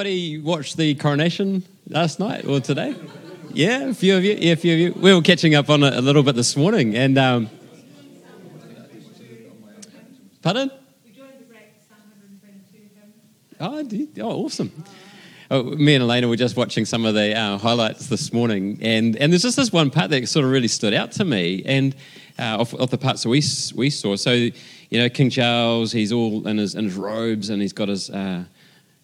Anybody watched the coronation last night or today? Yeah, a few of you. Yeah, a few of you. We were catching up on it a little bit this morning, and um, pardon? Oh, oh, awesome. Oh, me and Elena were just watching some of the uh, highlights this morning, and, and there's just this one part that sort of really stood out to me, and uh, of, of the parts that we we saw. So, you know, King Charles, he's all in his in his robes, and he's got his uh,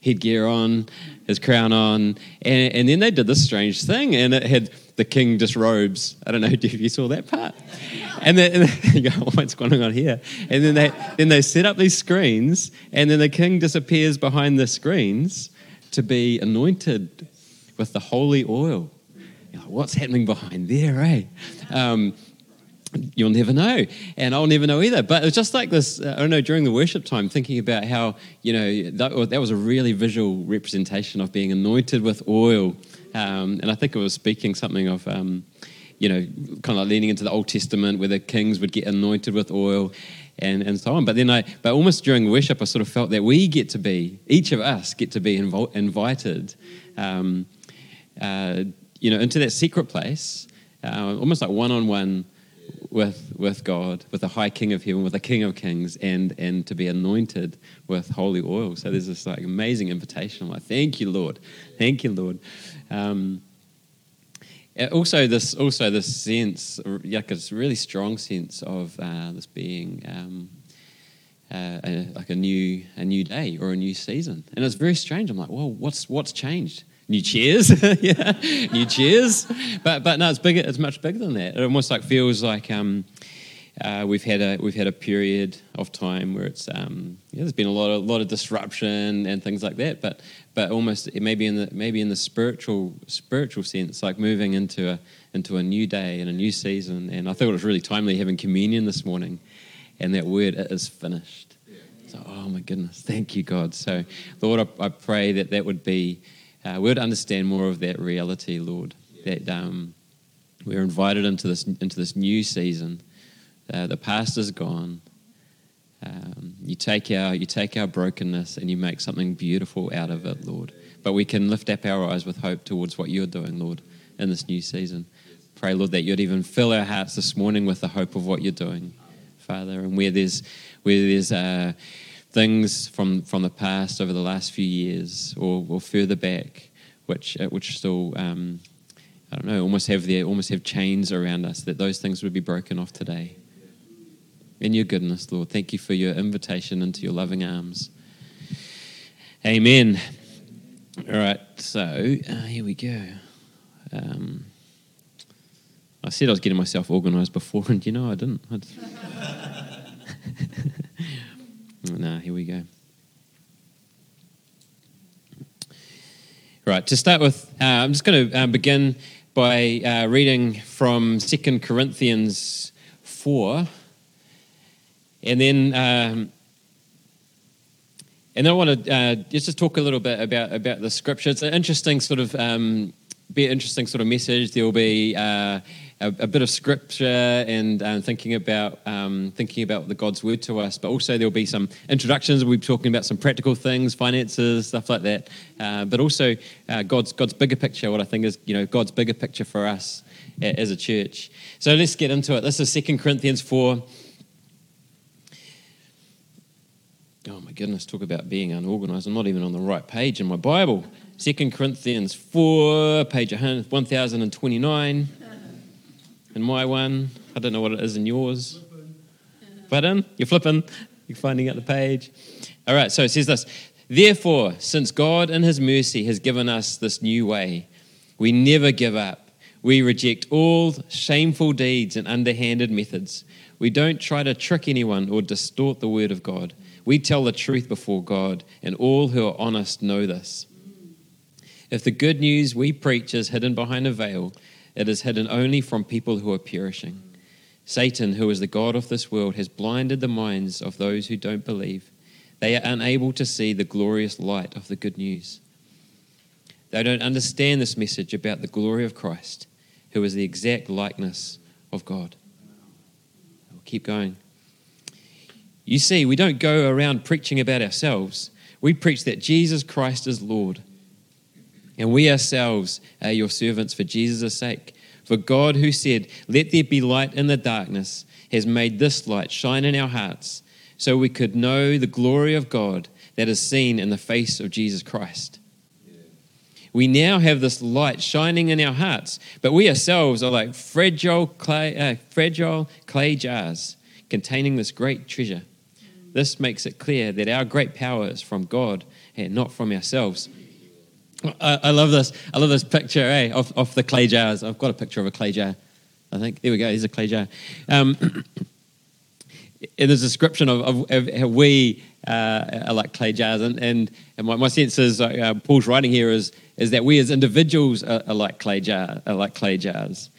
headgear on, his crown on, and, and then they did this strange thing, and it had the king disrobes. I don't know if you saw that part. And then, you go, what's going on here? And then they then they set up these screens, and then the king disappears behind the screens to be anointed with the holy oil. Like, what's happening behind there, eh? Um, you'll never know and i'll never know either. But it was just like this uh, i don't know during the worship time thinking about how you know that, that was a really visual representation of being anointed with oil. Um, and i think it was speaking something of um, you know kind of like leaning into the old testament where the kings would get anointed with oil and, and so on. But then i but almost during worship i sort of felt that we get to be each of us get to be invo- invited um, uh, you know into that secret place uh, almost like one-on-one with, with God, with the high king of heaven, with the king of kings, and, and to be anointed with holy oil. So there's this like amazing invitation. I'm like, thank you, Lord. Thank you, Lord. Um, also, this also this sense, like a really strong sense of uh, this being um, uh, a, like a new a new day or a new season, and it's very strange. I'm like, well, what's what's changed? New chairs, yeah, new chairs. But but no, it's bigger. It's much bigger than that. It almost like feels like um, uh, we've had a we've had a period of time where it's um, yeah, there's been a lot of a lot of disruption and things like that. But but almost maybe in the maybe in the spiritual spiritual sense, like moving into a into a new day and a new season. And I thought it was really timely having communion this morning, and that word it is finished. So, oh my goodness, thank you, God. So, Lord, I, I pray that that would be uh, we would understand more of that reality, Lord. That um, we're invited into this into this new season. Uh, the past is gone. Um, you take our you take our brokenness and you make something beautiful out of it, Lord. But we can lift up our eyes with hope towards what you're doing, Lord, in this new season. Pray, Lord, that you'd even fill our hearts this morning with the hope of what you're doing, Father. And where there's where there's uh, things from, from the past over the last few years or, or further back, which uh, which still um, I don't know, almost have their almost have chains around us. That those things would be broken off today. In your goodness, Lord, thank you for your invitation into your loving arms. Amen. All right, so uh, here we go. Um, I said I was getting myself organised before, and you know I didn't. I No, here we go. Right, to start with, uh, I'm just going to uh, begin by uh, reading from Second Corinthians 4. And then, um, and then I want to uh, just talk a little bit about, about the scripture. It's an interesting sort of, um, be an interesting sort of message. There will be uh, a, a, bit of scripture and uh, thinking about um, thinking about the God's word to us, but also there'll be some introductions. We'll be talking about some practical things, finances, stuff like that. Uh, but also uh, God's God's bigger picture. What I think is you know God's bigger picture for us as a church. So let's get into it. This is Second Corinthians four. Oh my goodness, talk about being unorganized. I'm not even on the right page in my Bible. Second Corinthians 4, page 1029 in my one. I don't know what it is in yours. Button? You're flipping. You're finding out the page. All right, so it says this Therefore, since God in His mercy has given us this new way, we never give up. We reject all shameful deeds and underhanded methods. We don't try to trick anyone or distort the word of God. We tell the truth before God, and all who are honest know this. If the good news we preach is hidden behind a veil, it is hidden only from people who are perishing. Satan, who is the God of this world, has blinded the minds of those who don't believe. They are unable to see the glorious light of the good news. They don't understand this message about the glory of Christ, who is the exact likeness of God. We'll keep going. You see, we don't go around preaching about ourselves. We preach that Jesus Christ is Lord And we ourselves are your servants for Jesus' sake. For God, who said, Let there be light in the darkness, has made this light shine in our hearts, so we could know the glory of God that is seen in the face of Jesus Christ. We now have this light shining in our hearts, but we ourselves are like fragile clay, uh, fragile clay jars containing this great treasure. This makes it clear that our great power is from God and not from ourselves. I, I love this. I love this picture eh, of, of the clay jars. I've got a picture of a clay jar. I think. There we go. Here's a clay jar. Um, in the description of, of, of how we uh, are like clay jars, and, and, and my, my sense is uh, Paul's writing here is, is that we as individuals are, are like clay jar, are like clay jars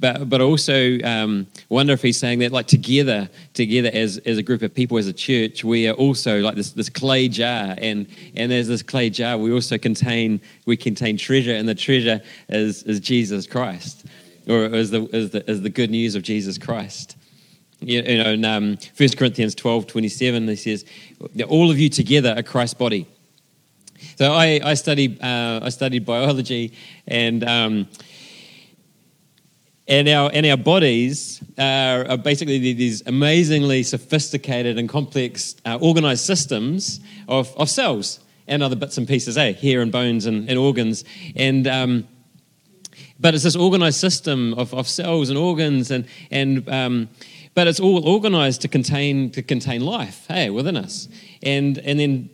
but but also um, wonder if he's saying that like together together as, as a group of people as a church we are also like this, this clay jar. And and as this clay jar we also contain we contain treasure and the treasure is is jesus christ or is the is the, is the good news of jesus christ. You, you know in um, 1 corinthians 12 27 he says all of you together are christ's body. So i i studied uh, i studied biology and um, and our, and our bodies are, are basically these amazingly sophisticated and complex uh, organized systems of, of cells and other bits and pieces, eh? hair and bones and, and organs. And, um, but it's this organized system of, of cells and organs, and, and, um, but it's all organized to contain, to contain life hey, within us. And, and then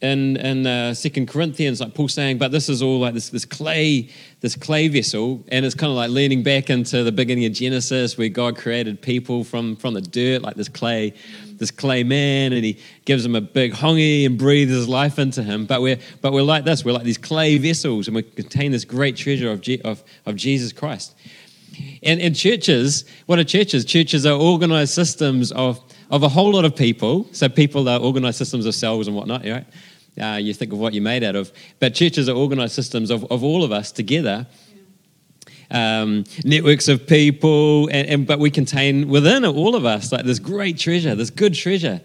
in, in uh, Second Corinthians, like Paul saying, but this is all like this, this clay, this clay vessel, and it's kind of like leaning back into the beginning of Genesis, where God created people from, from the dirt, like this clay, this clay man, and He gives him a big hongi and breathes His life into him. But we're but we're like this, we're like these clay vessels, and we contain this great treasure of of, of Jesus Christ. And, and churches, what are churches? Churches are organized systems of of a whole lot of people. So people are organized systems of cells and whatnot, right? Uh, you think of what you're made out of. But churches are organized systems of, of all of us together. Um, networks of people, and, and, but we contain within all of us like this great treasure, this good treasure.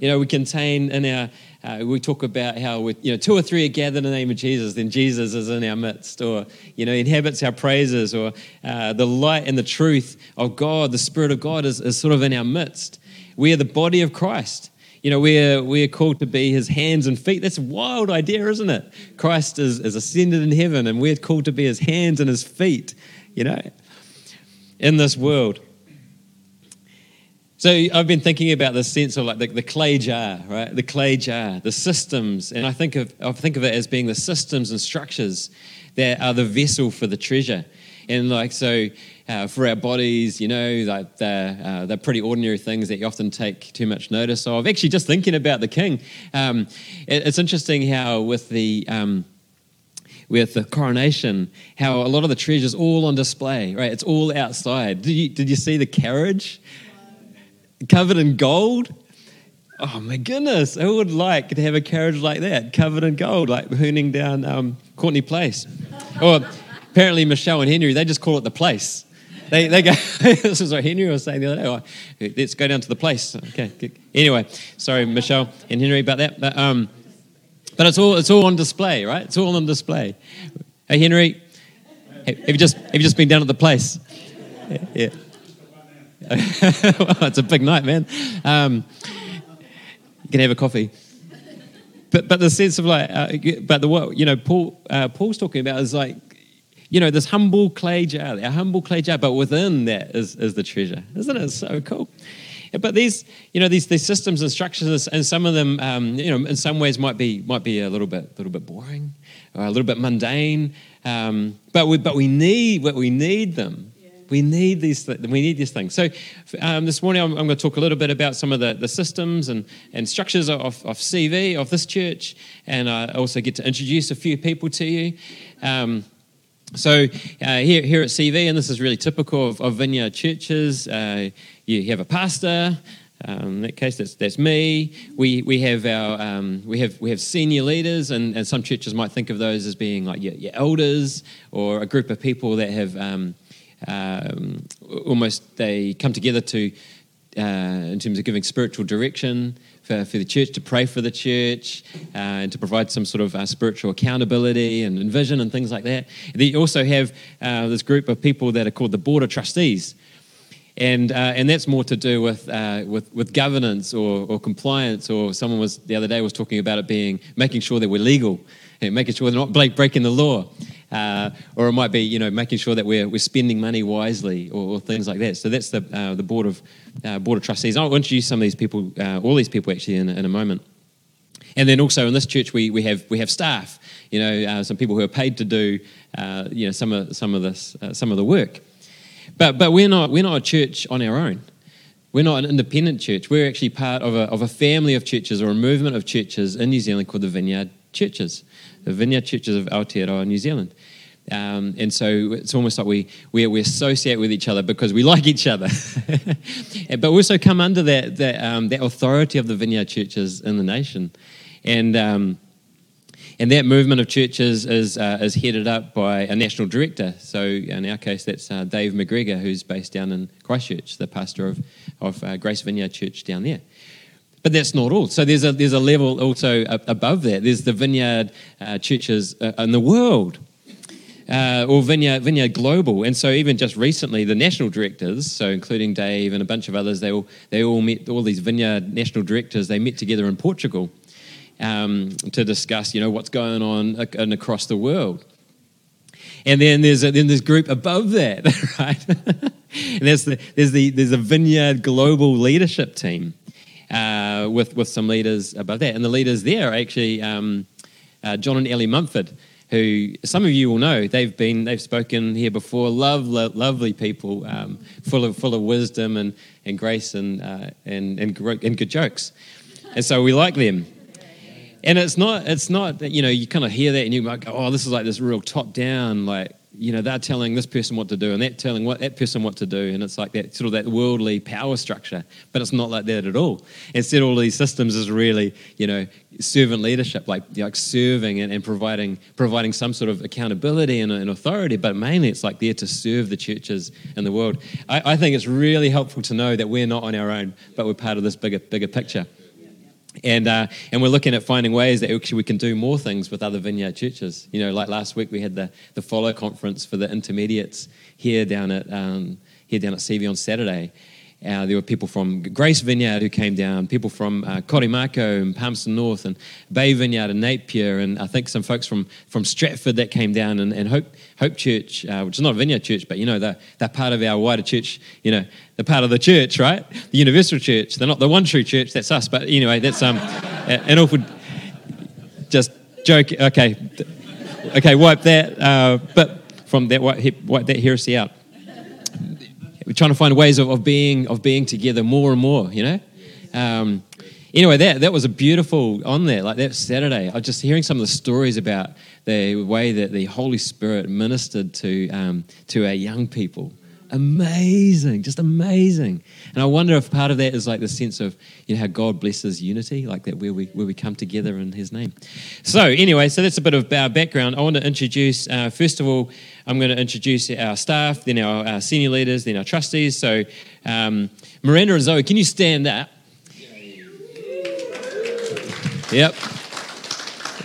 You know, we contain in our. Uh, we talk about how we, you know two or three are gathered in the name of Jesus, then Jesus is in our midst, or you know inhabits our praises, or uh, the light and the truth of God, the Spirit of God is, is sort of in our midst. We are the body of Christ. You know, we're, we're called to be his hands and feet. That's a wild idea, isn't it? Christ is, is ascended in heaven, and we're called to be his hands and his feet, you know, in this world. So I've been thinking about this sense of like the, the, clay jar, right? The clay jar, the systems, and I think of I think of it as being the systems and structures that are the vessel for the treasure. And like so, uh, for our bodies, you know, like they're, uh, they're pretty ordinary things that you often take too much notice of. Actually, just thinking about the king, um, it, it's interesting how with the um, with the coronation, how a lot of the treasures all on display, right? It's all outside. Did you, did you see the carriage covered in gold? Oh my goodness, who would like to have a carriage like that, covered in gold, like hooning down um, Courtenay Place? or apparently Michelle and Henry, they just call it the place. They, they go, this is what Henry was saying the other day. Oh, let's go down to the place. Okay. Anyway, sorry, Michelle and Henry about that. But, um, but it's all it's all on display, right? It's all on display. Hey, Henry, have you just have you just been down at the place? Yeah. yeah. well, it's a big night, man. Um, you can have a coffee. But but the sense of like, uh, but the what you know, Paul uh, Paul's talking about is like you know, this humble clay jar, a humble clay jar, but within that is, is the treasure. Isn't it so cool? But these, you know, these, these systems and structures, and some of them, um, you know, in some ways might be might be a little bit, a little bit boring, or a little bit mundane. Um, but we, but we need, what we need them. We need these. We need these things. So um, this morning, I'm, I'm, going to talk a little bit about some of the, the systems and, and structures of, of CV of this church, and I also get to introduce a few people to you. So uh, here, here at CV, and this is really typical of, of vineyard churches, uh, you have a pastor. Um, in that case, that's, that's me. We, we have our um, we have we have senior leaders, and, and some churches might think of those as being like your, your elders or a group of people that have um, um almost they come together to uh, in terms of giving spiritual direction for, for the church, to pray for the church, uh, and to provide some sort of uh, spiritual accountability and, and, vision and things like that. They also have uh, this group of people that are called the Board of Trustees. And, uh, and that's more to do with, uh, with, with governance or, or compliance, or someone was the other day was talking about it being making sure that we're legal, and making sure they're not breaking the law. Uh, or it might be, you know, making sure that we're, we're spending money wisely or, or things like that. So that's the, uh, the board of, uh, board of trustees. I'll introduce some of these people, uh, all these people actually in, in a moment. And then also in this church, we, we, have, we have staff, you know, uh, some people who are paid to do, uh, you know, some of, some of, this, some of the work. But, but we're, not, we're not a church on our own. We're not an independent church. We're actually part of a, of a family of churches or a movement of churches in New Zealand called the Vineyard Churches, the Vineyard Churches of Aotearoa, New Zealand. Um, and so it's almost like we, we, we, associate with each other because we like each other. but we also come under that, that, um, that authority of the vineyard churches in the nation. And, um, and that movement of churches is, uh, is headed up by a national director. So in our case, that's uh, Dave McGregor, who's based down in Christchurch, the pastor of, of uh, Grace Vineyard Church down there. But that's not all. So there's a, there's a level also above that. There's the vineyard uh, churches uh, in the world uh, or Vineyard, Vineyard Global. And so even just recently, the national directors, so including Dave and a bunch of others, they all, they all met, all these Vineyard national directors, they met together in Portugal um, to discuss, you know, what's going on and across the world. And then there's a, then this group above that, right? and there's the, there's the there's a Vineyard Global Leadership Team uh, with with some leaders above that, and the leaders there are actually um, uh, John and Ellie Mumford, who some of you will know. They've been they've spoken here before. Love, lo- lovely people, um, full of full of wisdom and, and grace and, uh, and and and good jokes, and so we like them. And it's not it's not you know you kind of hear that and you might go oh this is like this real top down like you know, they're telling this person what to do and that telling what that person what to do. And it's like that sort of that worldly power structure. But it's not like that at all. Instead, all these systems is really, you know, servant leadership, like, like serving and, and providing providing some sort of accountability and, and, authority. But mainly it's like there to serve the churches in the world. I, I think it's really helpful to know that we're not on our own, but we're part of this bigger bigger picture. And, uh, and we're looking at finding ways that actually we can do more things with other vineyard churches. You know, like last week we had the, the follow conference for the intermediates here down at, um, here down at CV on Saturday. Uh, there were people from Grace Vineyard who came down, people from uh, Korimako and Palmerston North and Bay Vineyard and Napier, and I think some folks from, from Stratford that came down, and, and Hope, Hope Church, uh, which is not a vineyard church, but you know, they're, they're part of our wider church, you know, they're part of the church, right? The Universal Church. They're not the one true church, that's us, but anyway, that's um, an awful, just joke, okay, okay, wipe that, uh, but from that, wipe that heresy out we're trying to find ways of, of being of being together more and more. You know. Um, anyway, that that was a beautiful on there. Like that Saturday, I was just hearing some of the stories about the way that the Holy Spirit ministered to um, to our young people amazing, just amazing. And I wonder if part of that is like the sense of you know how God blesses unity, like that where we where we come together in His name. So anyway, so that's a bit of our background. I want to introduce uh, first of all, I'm going to introduce our staff, then our, our senior leaders, then our trustees. So um, Miranda and Zoe, can you stand up? Yep.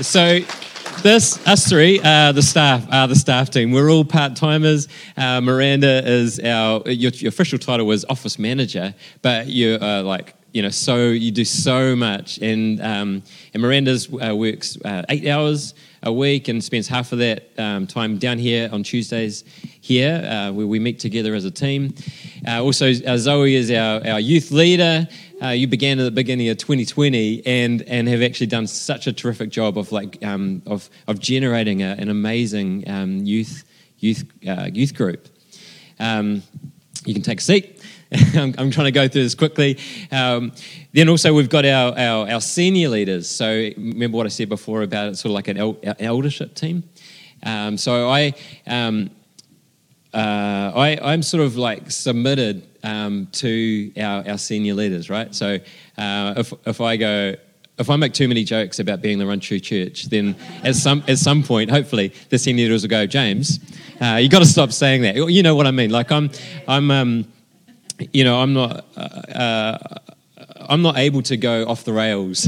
So this, us three, are the staff, are the staff team. We're all part timers. Uh, Miranda is our, your, your, official title was office manager, but you're uh, like, you know, so you do so much. And, um, and Miranda's uh, works uh, eight hours a week and spends half of that um, time down here on Tuesdays here, uh, where we meet together as a team. Uh, also, Zoe is our, our youth leader uh, you began at the beginning of 2020 and, and have actually done such a terrific job of like um, of, of generating a, an amazing um, youth youth uh, youth group. Um, you can take a seat. I'm, I'm, trying to go through this quickly. Um, then also we've got our, our, our, senior leaders. So remember what I said before about it, sort of like an el- eldership team. Um, so I, um, uh, I I'm sort of like submitted um, to our, our senior leaders, right? So uh, if, if I go, if I make too many jokes about being the run true church, then at some at some point, hopefully, the senior leaders will go, James, uh, you got to stop saying that. You know what I mean? Like I'm, I'm, um, you know, I'm not, uh, uh, I'm not able to go off the rails.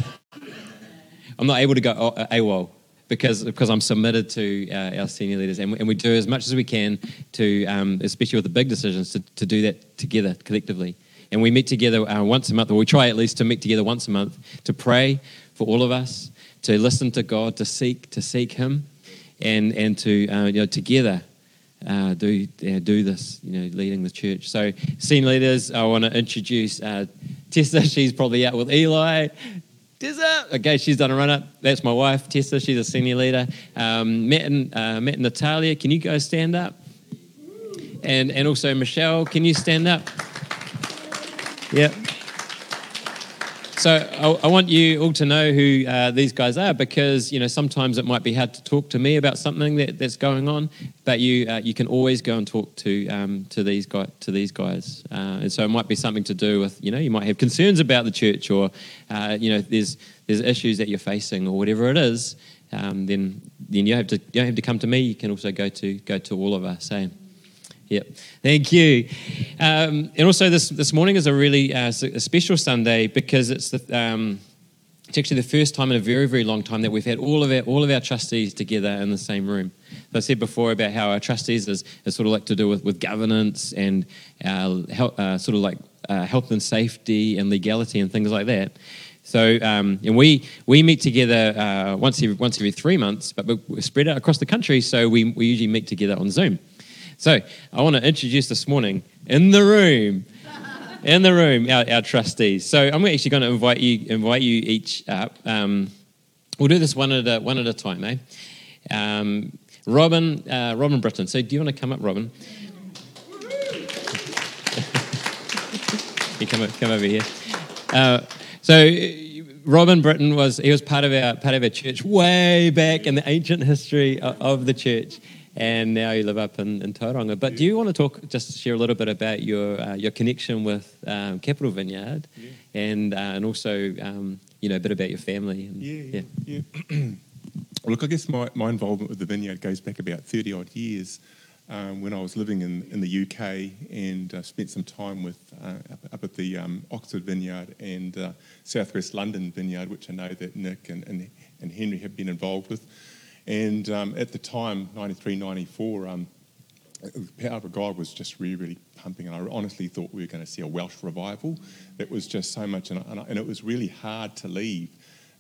I'm not able to go uh, AWOL because because I'm submitted to uh, our senior leaders, and we, and we do as much as we can to, um, especially with the big decisions, to, to do that together collectively. And we meet together uh, once a month, or we try at least to meet together once a month to pray for all of us, to listen to God, to seek to seek Him, and and to uh, you know together uh, do uh, do this, you know, leading the church. So, senior leaders, I want to introduce uh, Tessa. She's probably out with Eli. Tessa, okay, she's done a run up. That's my wife, Tessa. She's a senior leader. Um, Matt and uh, Matt and Natalia, can you guys stand up? And and also Michelle, can you stand up? Yep. So I, I, want you all to know who uh, these guys are because you know sometimes it might be hard to talk to me about something that, that's going on, but you uh, you can always go and talk to um, to these guys to these guys, uh, and so it might be something to do with you know you might have concerns about the church or uh, you know there's there's issues that you're facing or whatever it is. Um, then then you have to you don't have to come to me. You can also go to go to all of us. Eh? Yep. Thank you. Um, and also, this, this morning is a really uh, a special Sunday because it's the, um, it's actually the first time in a very, very long time that we've had all of our, all of our trustees together in the same room. So I said before about how our trustees is, is sort of like to do with, with governance and uh, health, uh, sort of like uh, health and safety and legality and things like that. So, um, and we, we meet together uh, once, every, once every three months, but we're spread out across the country, so we, we usually meet together on Zoom. So I want to introduce this morning in the room, in the room, our, our trustees. So I'm actually going to invite you, invite you each up. Um, we'll do this one at a, one at a time, eh? Um, Robin, uh, Robin Britton. So do you want to come up, Robin? you come, come over here. Uh, so Robin Britton was he was part of our part of our church way back in the ancient history of, of the church and now you live up in, in Tauranga. But do you want to talk, just share a little bit about your uh, your connection with um, Capital Vineyard, yeah. and uh, and also um, you know a bit about your family? And, yeah, yeah. yeah. well, look, I guess my, my involvement with the vineyard goes back about thirty odd years. Um, when I was living in, in the UK and uh, spent some time with uh, up, up, at the um, Oxford Vineyard and uh, Southwest London Vineyard, which I know that Nick and, and, and Henry have been involved with. And um, at the time, 93, 94, um, the power of God was just really, really pumping. And I honestly thought we were going to see a Welsh revival. It was just so much. And, and, and it was really hard to leave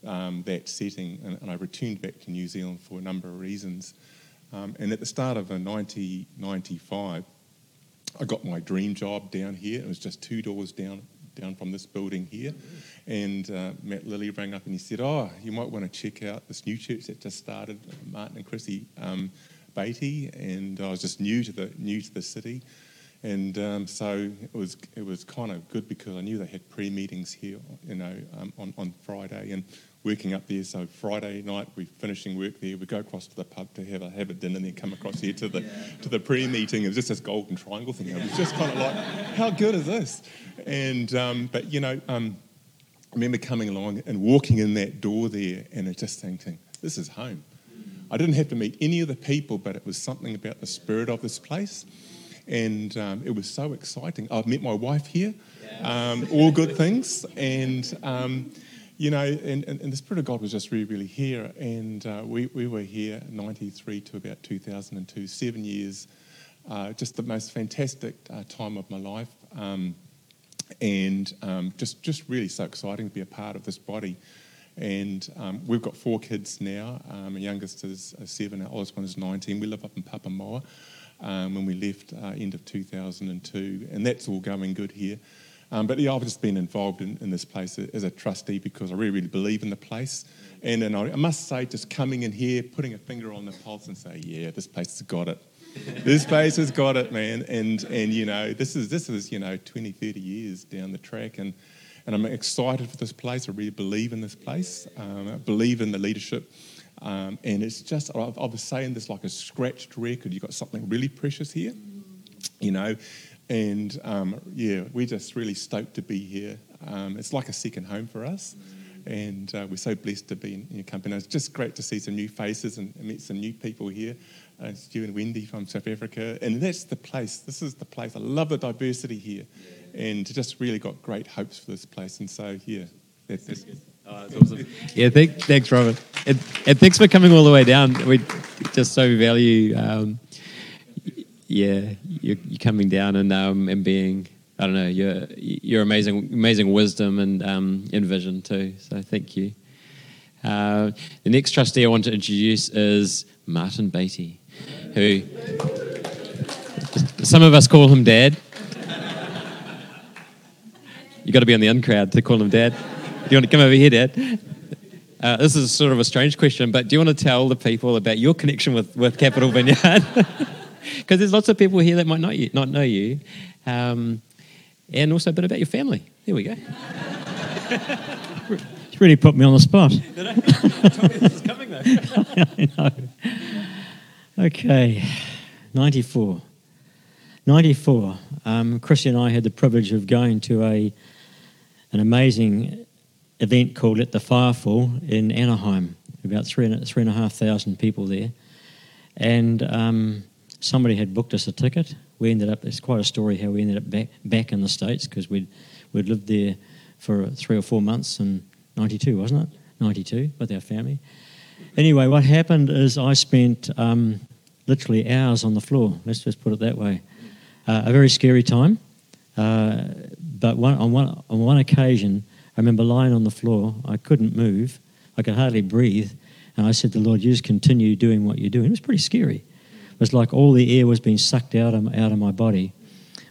um, that setting. And, and, I returned back to New Zealand for a number of reasons. Um, and at the start of 1995, I got my dream job down here. It was just two doors down down from this building here. And uh, Matt Lilly rang up and he said, Oh, you might want to check out this new church that just started, Martin and Chrissy um, Beatty. And I was just new to the, new to the city. And um, so it was, it was kind of good because I knew they had pre meetings here, you know, um, on, on Friday. And working up there. So Friday night we're finishing work there. We go across to the pub to have a have a dinner, and then come across here to the yeah. to the pre-meeting. It was just this golden triangle thing. It was just kind of like, how good is this? And um, but you know, um, I remember coming along and walking in that door there, and just thinking, this is home. I didn't have to meet any of the people, but it was something about the spirit of this place. And um, it was so exciting. I've met my wife here, um, all good things. And um, you know, and, and, and, the Spirit of God was just really, really here. And uh, we, we were here 93 to about 2002, seven years, uh, just the most fantastic uh, time of my life. Um, and um, just, just really so exciting to be a part of this body. And um, we've got four kids now. Um, youngest is seven, our oldest one is 19. We live up in Papamoa um, when we left uh, end of 2002, and that's all going good here. Um, but yeah, I've just been involved in, in, this place as a trustee because I really, really believe in the place. And, and I, I must say, just coming in here, putting a finger on the pulse and say, yeah, this place has got it. this place has got it, man. And, and you know, this is, this is, you know, 20, 30 years down the track. And, and I'm excited for this place. I really believe in this place. Um, I believe in the leadership. Um, and it's just, I, was saying this like a scratched record. You've got something really precious here you know and um, yeah, we're just really stoked to be here. Um, it's like a second home for us. And uh, we're so blessed to be in your company. It's just great to see some new faces and meet some new people here. Uh, Stu and Wendy from South Africa. And that's the place. This is the place. I love the diversity here. and just really got great hopes for this place. And so, yeah, that's, that's Oh, that's awesome. Yeah, thank, thanks, Robert. And, and thanks for coming all the way down. We just so value, um, yeah, you you coming down and um, and being, I don't know, your your amazing amazing wisdom and um, and vision too. So thank you. Uh, the next trustee I want to introduce is Martin Beatty, who some of us call him Dad. You got to be on the in crowd to call him Dad. Do you want to come over here, Dad? Uh, this is sort of a strange question, but do you want to tell the people about your connection with, with Capital Vineyard? Because there's lots of people here that might not, you, not know you, um, and also a bit about your family. There we go. You really put me on the spot. this is coming though. I know. Okay, 94. 94. Um, Chrissy and I had the privilege of going to a, an amazing event called Let the Fire Fall in Anaheim. About three and, three and a half thousand people there. And um, somebody had booked us a ticket. We ended up, it's quite a story how we ended up back, back in the States because we'd, we'd lived there for three or four months in 92, wasn't it? 92 with our family. Anyway, what happened is I spent um, literally hours on the floor, let's just put it that way. Uh, a very scary time. Uh, but one, on, one, on one occasion, I remember lying on the floor. I couldn't move. I could hardly breathe. And I said the Lord, You just continue doing what you're doing. It was pretty scary. It was like all the air was being sucked out of, out of my body.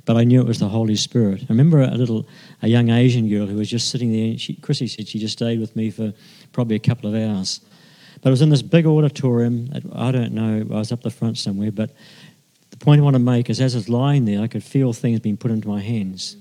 But I knew it was the Holy Spirit. I remember a little, a young Asian girl who was just sitting there. And she, Chrissy said she just stayed with me for probably a couple of hours. But it was in this big auditorium. I don't know, I was up the front somewhere. But the point I want to make is as I was lying there, I could feel things being put into my hands.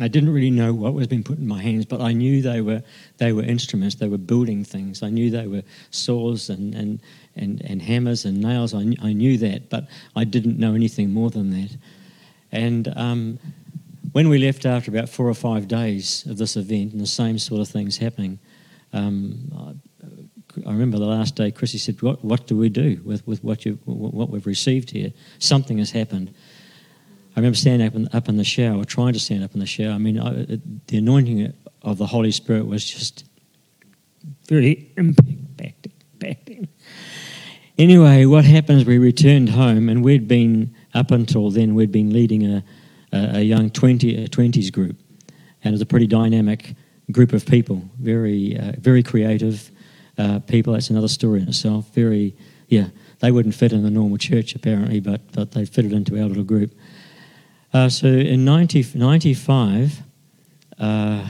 I didn't really know what was being put in my hands, but I knew they were they were instruments. They were building things. I knew they were saws and and, and, and hammers and nails. I, I knew that, but I didn't know anything more than that. And um, when we left after about four or five days of this event, and the same sort of things happening, um, I, I remember the last day. Chrissy said, "What what do we do with with what you what we've received here? Something has happened." I remember standing up in, up in the shower, or trying to stand up in the shower. I mean, I, the anointing of the Holy Spirit was just very impacting. Anyway, what happened is we returned home, and we'd been, up until then, we'd been leading a, a, a young 20, a 20s group. And it was a pretty dynamic group of people, very, uh, very creative uh, people. That's another story in itself. Very, yeah, they wouldn't fit in the normal church apparently, but, but they fitted into our little group. Uh, so in 90, 95, uh,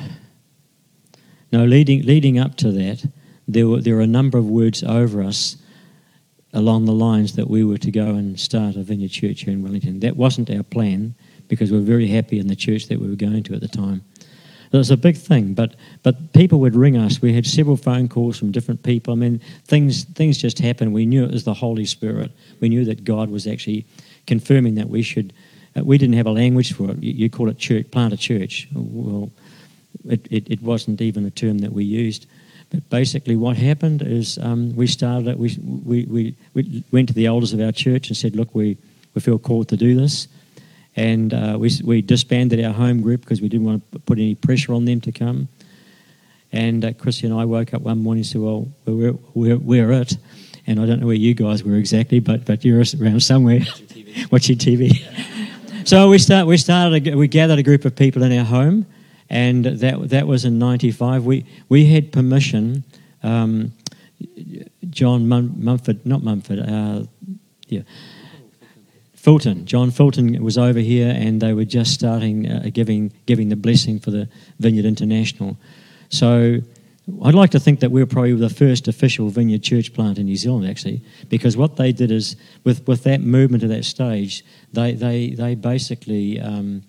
no, leading, leading up to that, there were, there were a number of words over us along the lines that we were to go and start a vineyard church here in Wellington. That wasn't our plan because we were very happy in the church that we were going to at the time. It was a big thing, but but people would ring us. We had several phone calls from different people. I mean, things things just happened. We knew it was the Holy Spirit. We knew that God was actually confirming that we should we didn't have a language for it. You, you call it church, plant a church. Well, it, it, it, wasn't even a term that we used. But basically, what happened is um, we started it. We, we, we, we, went to the elders of our church and said, Look, we, we feel called to do this. And uh, we, we disbanded our home group because we didn't want to put any pressure on them to come. And uh, Chrissy and I woke up one morning and said, Well, we're, we're, we're it. And I don't know where you guys were exactly, but, but you're around somewhere watching TV. watching TV. So we start. We started. We gathered a group of people in our home, and that that was in '95. We we had permission. Um, John Mum, Mumford, not Mumford. Uh, yeah. Fulton, John Fulton was over here, and they were just starting uh, giving giving the blessing for the Vineyard International. So I'd like to think that we're probably the first official vineyard church plant in New Zealand, actually, because what they did is, with, with that movement at that stage, they, they, they basically um,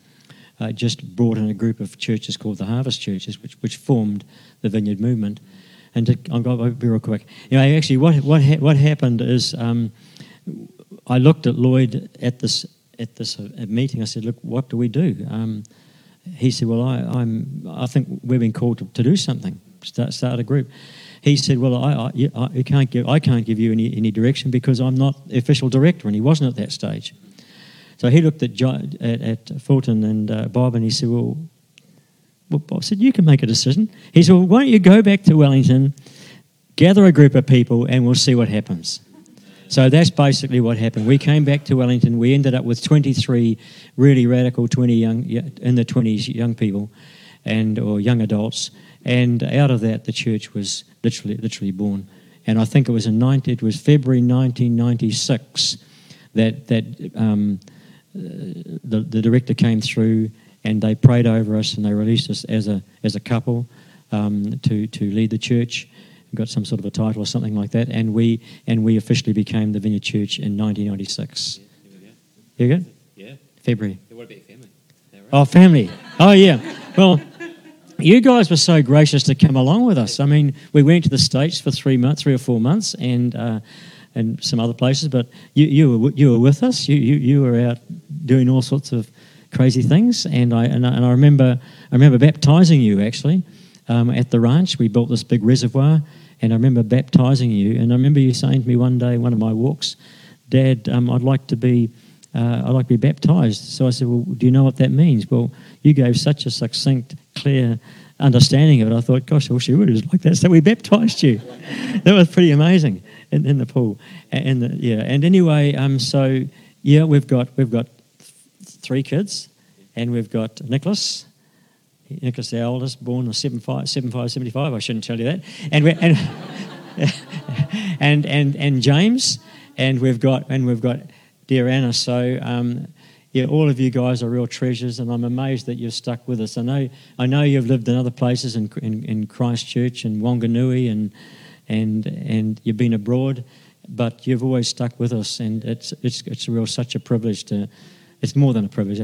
uh, just brought in a group of churches called the Harvest Churches, which, which formed the vineyard movement. And to, I'll go be real quick. Know, actually, what, what, ha- what happened is um, I looked at Lloyd at this, at this uh, meeting. I said, Look, what do we do? Um, he said, Well, I, I'm, I think we've been called to, to do something start, start a group. he said, "Well, I, I, I, can't give, I can't give you any, any direction because I'm not the official director," and he wasn't at that stage. So he looked at at, at Fulton and uh, Bob, and he said, "Well, well, Bob said you can make a decision." He said, "Well, why don't you go back to Wellington, gather a group of people, and we'll see what happens." So that's basically what happened. We came back to Wellington. We ended up with 23 really radical 20 young in the 20s young people, and or young adults. And out of that, the church was literally literally born. And I think it was in 90, it was February 1996 that that um, the, the director came through and they prayed over us and they released us as a as a couple um, to to lead the church. Got some sort of a title or something like that, and we and we officially became the Vineyard Church in 1996. You good? Yeah. February. What about family? Oh, family. Oh, yeah. Well, you guys were so gracious to come along with us. I mean, we went to the States for three months, three or four months, and uh, and some other places. But you you were you were with us. You you, you were out doing all sorts of crazy things, and I and I, and I remember I remember baptizing you actually um, at the ranch. We built this big reservoir, and I remember baptizing you. And I remember you saying to me one day, one of my walks, Dad, um, I'd like to be uh, I'd like to be baptized. So I said, Well, do you know what that means? Well, you gave such a succinct, clear understanding of it. I thought, Gosh, I wish you would have like that. So we baptized you. that was pretty amazing in, in the pool. And the, yeah, and anyway, um, so yeah, we've got we've got three kids, and we've got Nicholas. Nicholas, the oldest, born on 75, 75, 75. I shouldn't tell you that. And and, and and and James, and we've got and we've got dear Anna. So um, yeah, all of you guys are real treasures, and I'm amazed that you've stuck with us. I know I know you've lived in other places in in, in Christchurch and Wanganui, and and and you've been abroad, but you've always stuck with us, and it's it's it's real such a privilege to. It's more than a privilege.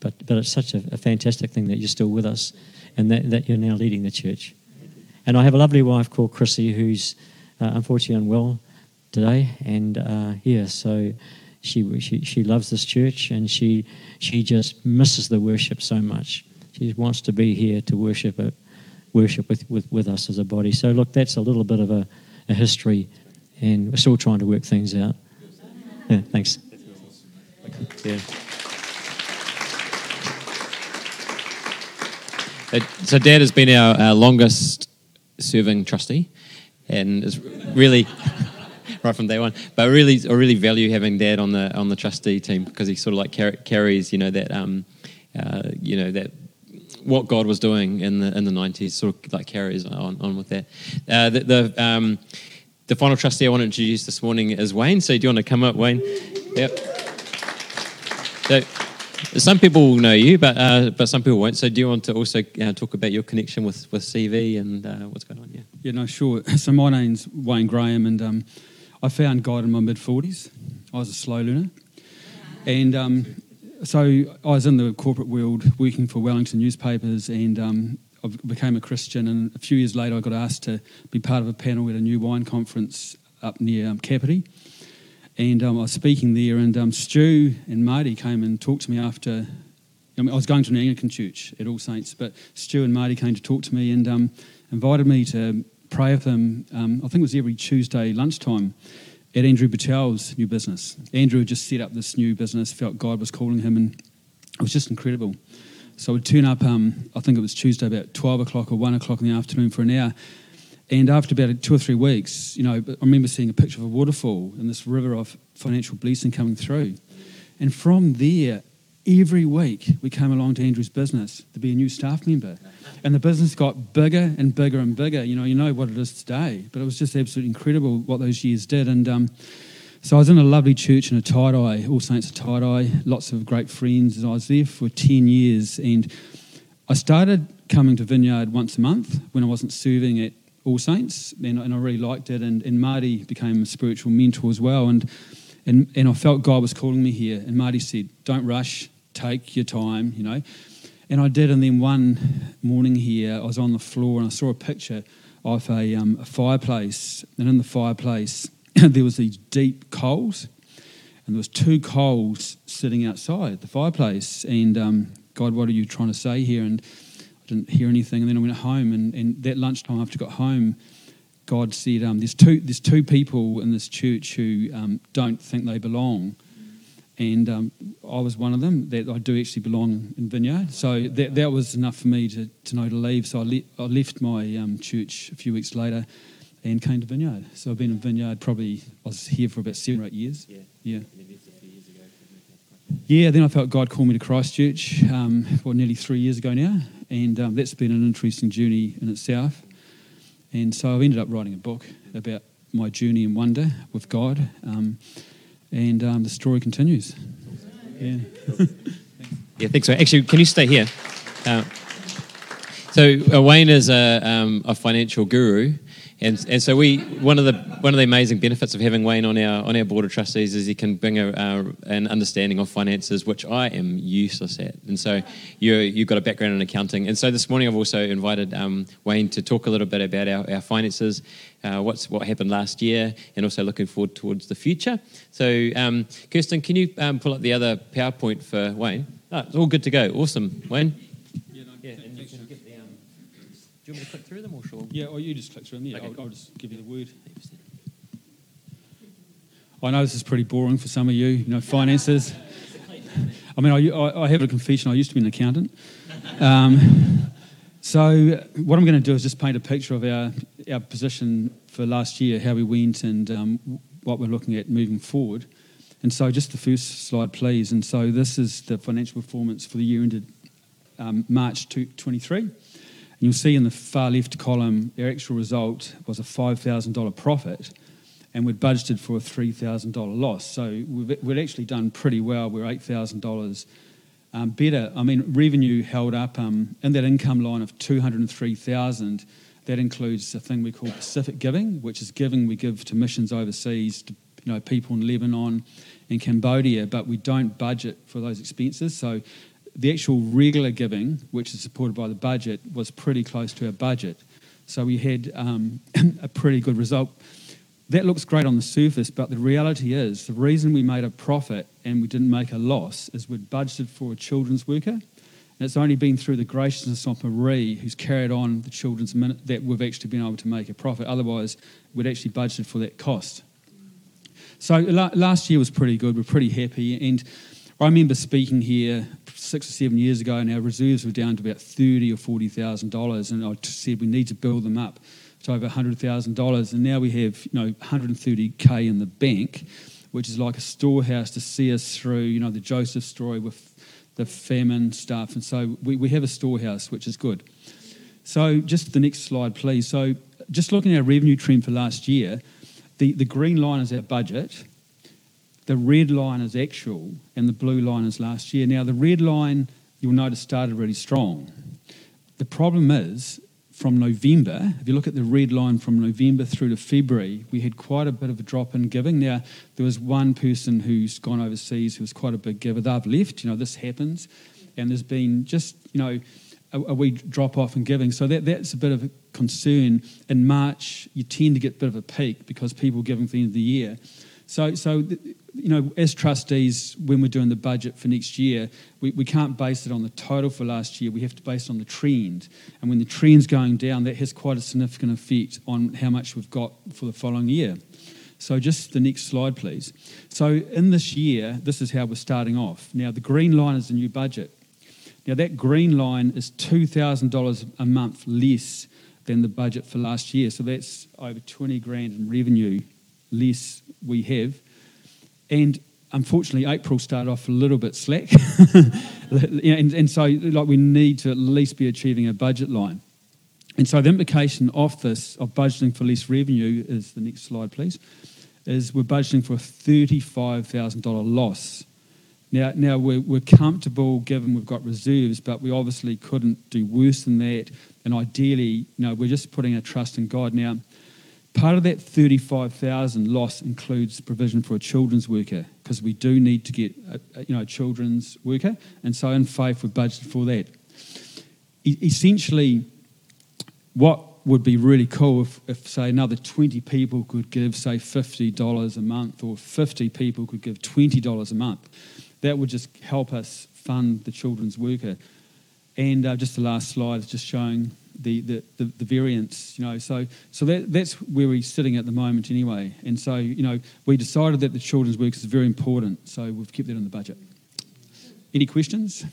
But but it's such a, a fantastic thing that you're still with us, and that, that you're now leading the church. And I have a lovely wife called Chrissy, who's uh, unfortunately unwell today, and uh, yeah, so she, she she loves this church, and she she just misses the worship so much. She wants to be here to worship it, worship with, with, with us as a body. So look, that's a little bit of a, a history, and we're still trying to work things out. Yeah, thanks. Yeah. Uh, So Dad has been our, our longest serving trustee, and is really right from day one. But I really, I really value having Dad on the on the trustee team because he sort of like car- carries, you know, that um, uh, you know that what God was doing in the in the nineties, sort of like carries on, on with that. Uh, the the, um, the final trustee I want to introduce this morning is Wayne. So do you want to come up, Wayne? Yep. So, some people will know you, but uh, but some people won't. So, do you want to also uh, talk about your connection with, with CV and uh, what's going on? Yeah. Yeah, no, sure. So my name's Wayne Graham, and um, I found God in my mid forties. I was a slow learner, and um, so I was in the corporate world working for Wellington newspapers, and um, I became a Christian. And a few years later, I got asked to be part of a panel at a new wine conference up near um, Kapiti. And um, I was speaking there, and um, Stu and Marty came and talked to me after. I, mean, I was going to an Anglican church at All Saints, but Stu and Marty came to talk to me and um, invited me to pray with them. Um, I think it was every Tuesday lunchtime at Andrew Patel's new business. Andrew had just set up this new business, felt God was calling him, and it was just incredible. So would turn up, um, I think it was Tuesday about 12 o'clock or 1 o'clock in the afternoon for an hour. And after about two or three weeks, you know, I remember seeing a picture of a waterfall and this river of financial blessing coming through. And from there, every week we came along to Andrew's business to be a new staff member. And the business got bigger and bigger and bigger. You know, you know what it is today. But it was just absolutely incredible what those years did. And um, so I was in a lovely church in a Taita, All Saints of Taita, lots of great friends. And I was there for 10 years. And I started coming to Vineyard once a month when I wasn't serving at All Saints. And, and I really liked it. And, and Marty became a spiritual mentor as well. And, and, and I felt God was calling me here. And Marty said, don't rush, take your time, you know. And I did. And then one morning here, I was on the floor and I saw a picture of a, um, a fireplace. And in the fireplace, there was these deep coals. And there was two coals sitting outside the fireplace. And um, God, what are you trying to say here? And I didn't hear anything. And then I went home. And, and that lunchtime after I got home, God said, um, "There's two there's two people in this church who um, don't think they belong." and um, I was one of them. That I do actually belong in Vineyard, so that, that was enough for me to, to know to leave. So I, le- I left my um, church a few weeks later, and came to Vineyard. So I've been in Vineyard probably I was here for about seven or eight years. Yeah. Yeah. Yeah, then I felt God called me to Christchurch, um, well, nearly three years ago now, and um, that's been an interesting journey in itself. And so I've ended up writing a book about my journey in wonder with God. Um, and um, the story continues. Yeah. Yeah, thanks. So actually, can you stay here? Uh, so Wayne is a, um, a financial guru, and and so we one of the one of the amazing benefits of having Wayne on our on our board of trustees is he can bring a, uh, an understanding of finances, which I am useless at. And so you you've got a background in accounting, and so this morning I've also invited um, Wayne to talk a little bit about our, our finances, uh, what's what happened last year, and also looking forward towards the future. So um, Kirsten, can you um, pull up the other PowerPoint for Wayne? Oh, it's all good to go. Awesome, Wayne. Yeah, and you can get the. Um, do you want me to click through them or? Yeah, or you just click through them. Yeah, Okay, I'll, cool. I'll just give you the word. I know this is pretty boring for some of you, you know, finances. I mean, I, I, I have a confession. I used to be an accountant. Um, so what I'm going to do is just paint a picture of our, our position for last year, how we went and um, what we're looking at moving forward. And so just the first slide, please. And so this is the financial performance for the year ended um, March 23. You'll see in the far left column, our actual result was a $5,000 profit, and we'd budgeted for a $3,000 loss. So we've, we'd actually done pretty well. We're $8,000 um, better. I mean, revenue held up um, in that income line of 203,000. That includes a thing we call Pacific Giving, which is giving we give to missions overseas, to you know people in Lebanon and Cambodia, but we don't budget for those expenses. So the actual regular giving, which is supported by the budget, was pretty close to our budget. So we had um, a pretty good result. That looks great on the surface, but the reality is the reason we made a profit and we didn't make a loss is we'd budgeted for a children's worker. And it's only been through the graciousness of Marie who's carried on the children's minute that we've actually been able to make a profit. Otherwise, we'd actually budgeted for that cost. So la- last year was pretty good. We're pretty happy. And I remember speaking here six or seven years ago, and our reserves were down to about thirty or forty thousand dollars, and I said we need to build them up to over hundred thousand dollars. And now we have you know 130k in the bank, which is like a storehouse to see us through. You know the Joseph story with the famine stuff, and so we, we have a storehouse, which is good. So just the next slide, please. So just looking at our revenue trend for last year, the, the green line is our budget, the red line is actual, and the blue line is last year. Now, the red line, you'll notice, started really strong. The problem is, from November, if you look at the red line from November through to February, we had quite a bit of a drop in giving. Now, there was one person who's gone overseas who was quite a big giver. They've left, you know, this happens. And there's been just, you know, a, a wee drop off in giving. So that, that's a bit of a concern. In March, you tend to get a bit of a peak because people are giving for the end of the year. So, so you know, as trustees, when we're doing the budget for next year, we, we can't base it on the total for last year. We have to base it on the trend. And when the trend's going down, that has quite a significant effect on how much we've got for the following year. So, just the next slide, please. So, in this year, this is how we're starting off. Now, the green line is the new budget. Now, that green line is $2,000 a month less than the budget for last year. So, that's over 20 grand in revenue less we have. And unfortunately, April started off a little bit slack. and, and so, like, we need to at least be achieving a budget line. And so, the implication of this, of budgeting for less revenue, is the next slide, please, is we're budgeting for a $35,000 loss. Now, now we're, we're comfortable given we've got reserves, but we obviously couldn't do worse than that. And ideally, you know, we're just putting our trust in God. Now, Part of that 35,000 loss includes provision for a children's worker because we do need to get a, a, you know, a children's worker. And so in faith, we've budgeted for that. E- essentially, what would be really cool if, if, say, another 20 people could give, say, $50 a month or 50 people could give $20 a month. That would just help us fund the children's worker. And uh, just the last slide is just showing the, the, the, the variance, you know. So, so that, that's where we're sitting at the moment anyway. And so, you know, we decided that the children's work is very important, so we've kept that in the budget. Any questions?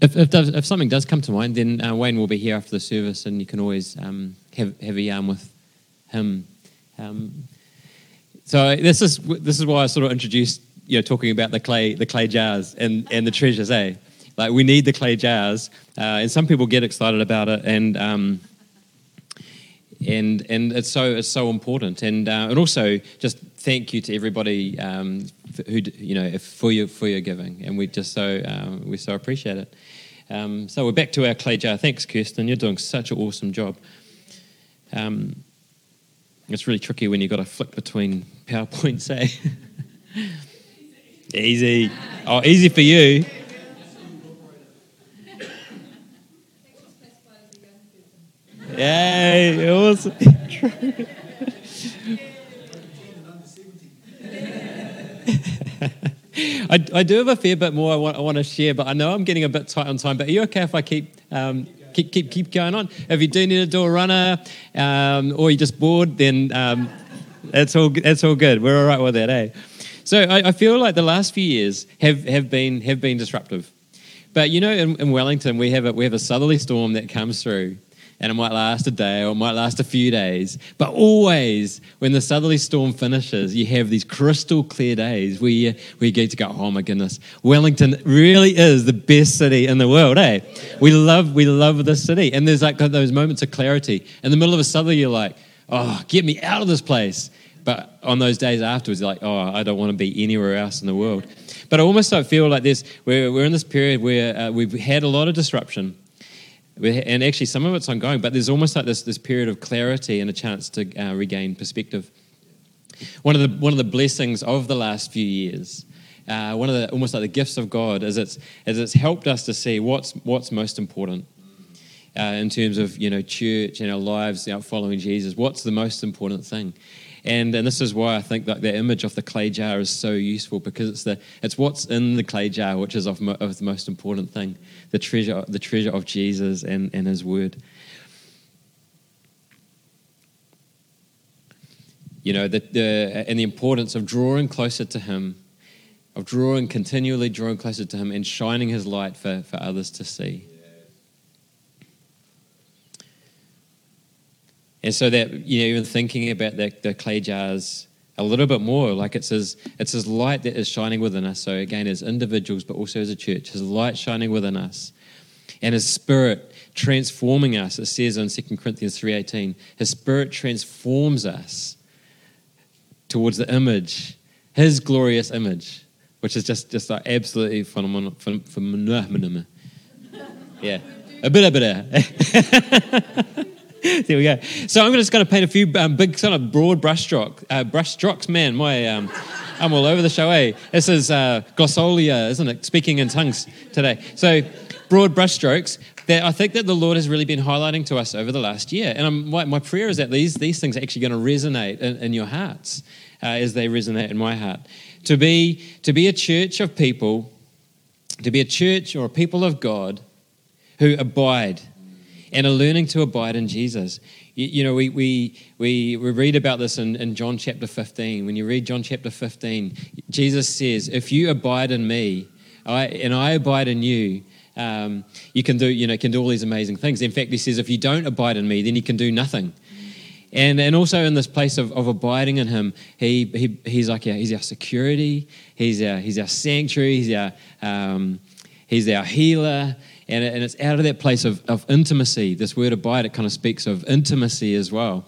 If, if, does, if something does come to mind, then uh, Wayne will be here after the service, and you can always um, have, have a yarn with him. Um, so this is this is why I sort of introduced you know talking about the clay the clay jars and, and the treasures, eh? Like we need the clay jars, uh, and some people get excited about it, and um, and and it's so it's so important, and uh, and also just thank you to everybody um, who you know for your for your giving, and we just so uh, we so appreciate it. Um, so we're back to our clay jar. Thanks, Kirsten. You're doing such an awesome job. Um, it's really tricky when you've got to flick between PowerPoints, eh? easy. Oh, easy for you. Yay, awesome. I, I do have a fair bit more I want, I want to share, but I know I'm getting a bit tight on time. But are you okay if I keep um, keep, keep, keep going on. If you do need a door runner um, or you're just bored, then um, that's, all, that's all good. We're all right with that, eh? So I, I, feel like the last few years have, have, been, have been disruptive. But you know, in, in Wellington, we have, a, we have a southerly storm that comes through and it might last a day or it might last a few days. But always, when the southerly storm finishes, you have these crystal clear days where you, where you get to go, oh my goodness, Wellington really is the best city in the world, eh? We love, we love this city. And there's like those moments of clarity. In the middle of a southerly, you're like, oh, get me out of this place. But on those days afterwards, you're like, oh, I don't want to be anywhere else in the world. But I almost don't feel like this. We're, we're in this period where uh, we've had a lot of disruption and actually some of it's ongoing, but there's almost like this, this period of clarity and a chance to uh, regain perspective. One of the one of the blessings of the last few years, uh, one of the almost like the gifts of God, is it's is it's helped us to see what's what's most important. Uh, in terms of you know church and our lives out following Jesus, what's the most important thing? And, and this is why I think that the image of the clay jar is so useful because it's, the, it's what's in the clay jar which is of, mo, of the most important thing the treasure, the treasure of Jesus and, and his word. You know, the, the, and the importance of drawing closer to him, of drawing, continually drawing closer to him and shining his light for, for others to see. And so that, you know, even thinking about the, the clay jars a little bit more, like it's his, it's his light that is shining within us. So again, as individuals, but also as a church, his light shining within us. And his spirit transforming us, it says in 2 Corinthians 3.18, his spirit transforms us towards the image, his glorious image, which is just, just like absolutely phenomenal. phenomenal. Yeah, a bit, a bit. there we go. So I'm just going to paint a few um, big, sort of broad brushstroke, uh, brushstrokes. Man, my, um, I'm all over the show. Eh? This is uh, glossolalia, isn't it? Speaking in tongues today. So broad brushstrokes that I think that the Lord has really been highlighting to us over the last year. And my, my, prayer is that these these things are actually going to resonate in, in your hearts uh, as they resonate in my heart. To be to be a church of people, to be a church or a people of God who abide and are learning to abide in Jesus. You, you know, we, we, we, we read about this in, in John chapter 15. When you read John chapter 15, Jesus says, If you abide in me, I, and I abide in you, um, you can do, you know, can do all these amazing things. In fact, he says, if you don't abide in me, then you can do nothing. And, and also in this place of, of abiding in him, he, he, he's like our, he's our security, he's our, he's our sanctuary, he's our, um, he's our healer, and, and it's out of that place of, of intimacy. This word abide, it kind of speaks of intimacy as well.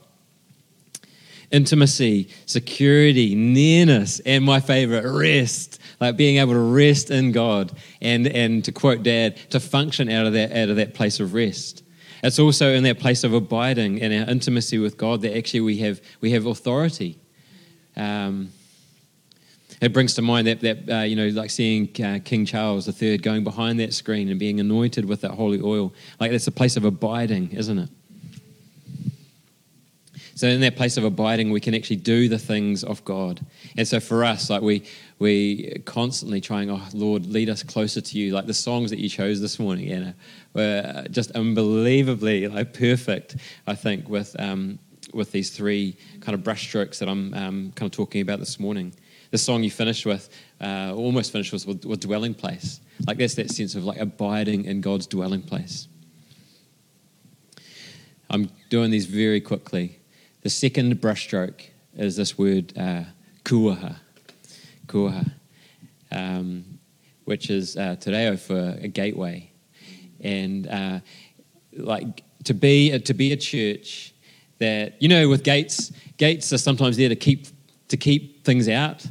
Intimacy, security, nearness, and my favorite, rest. Like being able to rest in God and, and to quote Dad, to function out of that out of that place of rest. It's also in that place of abiding and our intimacy with God that actually we have we have authority. Um, it brings to mind that, that uh, you know, like seeing uh, King Charles III going behind that screen and being anointed with that holy oil. Like that's a place of abiding, isn't it? So in that place of abiding, we can actually do the things of God. And so for us, like we we constantly trying, oh Lord, lead us closer to you. Like the songs that you chose this morning, Anna, were just unbelievably like perfect. I think with um, with these three kind of brushstrokes that I'm um, kind of talking about this morning. The song you finished with, uh, almost finished with, with, with dwelling place. Like that's that sense of like abiding in God's dwelling place. I'm doing these very quickly. The second brushstroke is this word uh, kūaha, kūaha, um, which is uh, te reo for a gateway, and uh, like to be to be a church that you know with gates, gates are sometimes there to keep to keep things out.